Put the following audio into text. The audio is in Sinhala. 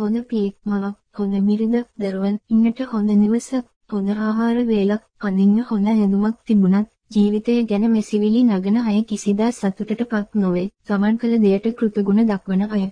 හොඳ පියෙක් මවක්, හොඳ මිරිඳ, දරුවන් ඉන්නට හොඳ නිවසක්, හොඳ ආහාර වේලක්, අඳින්න හොඳ ඇඳුමක් තිබුණත් ජීවිතය ගැන මෙසිවිලි නගන අය කිසිදා සතුටටපත් නොවේ. සමන් කළ දෙයට කෘතගුණ දක්වන අය.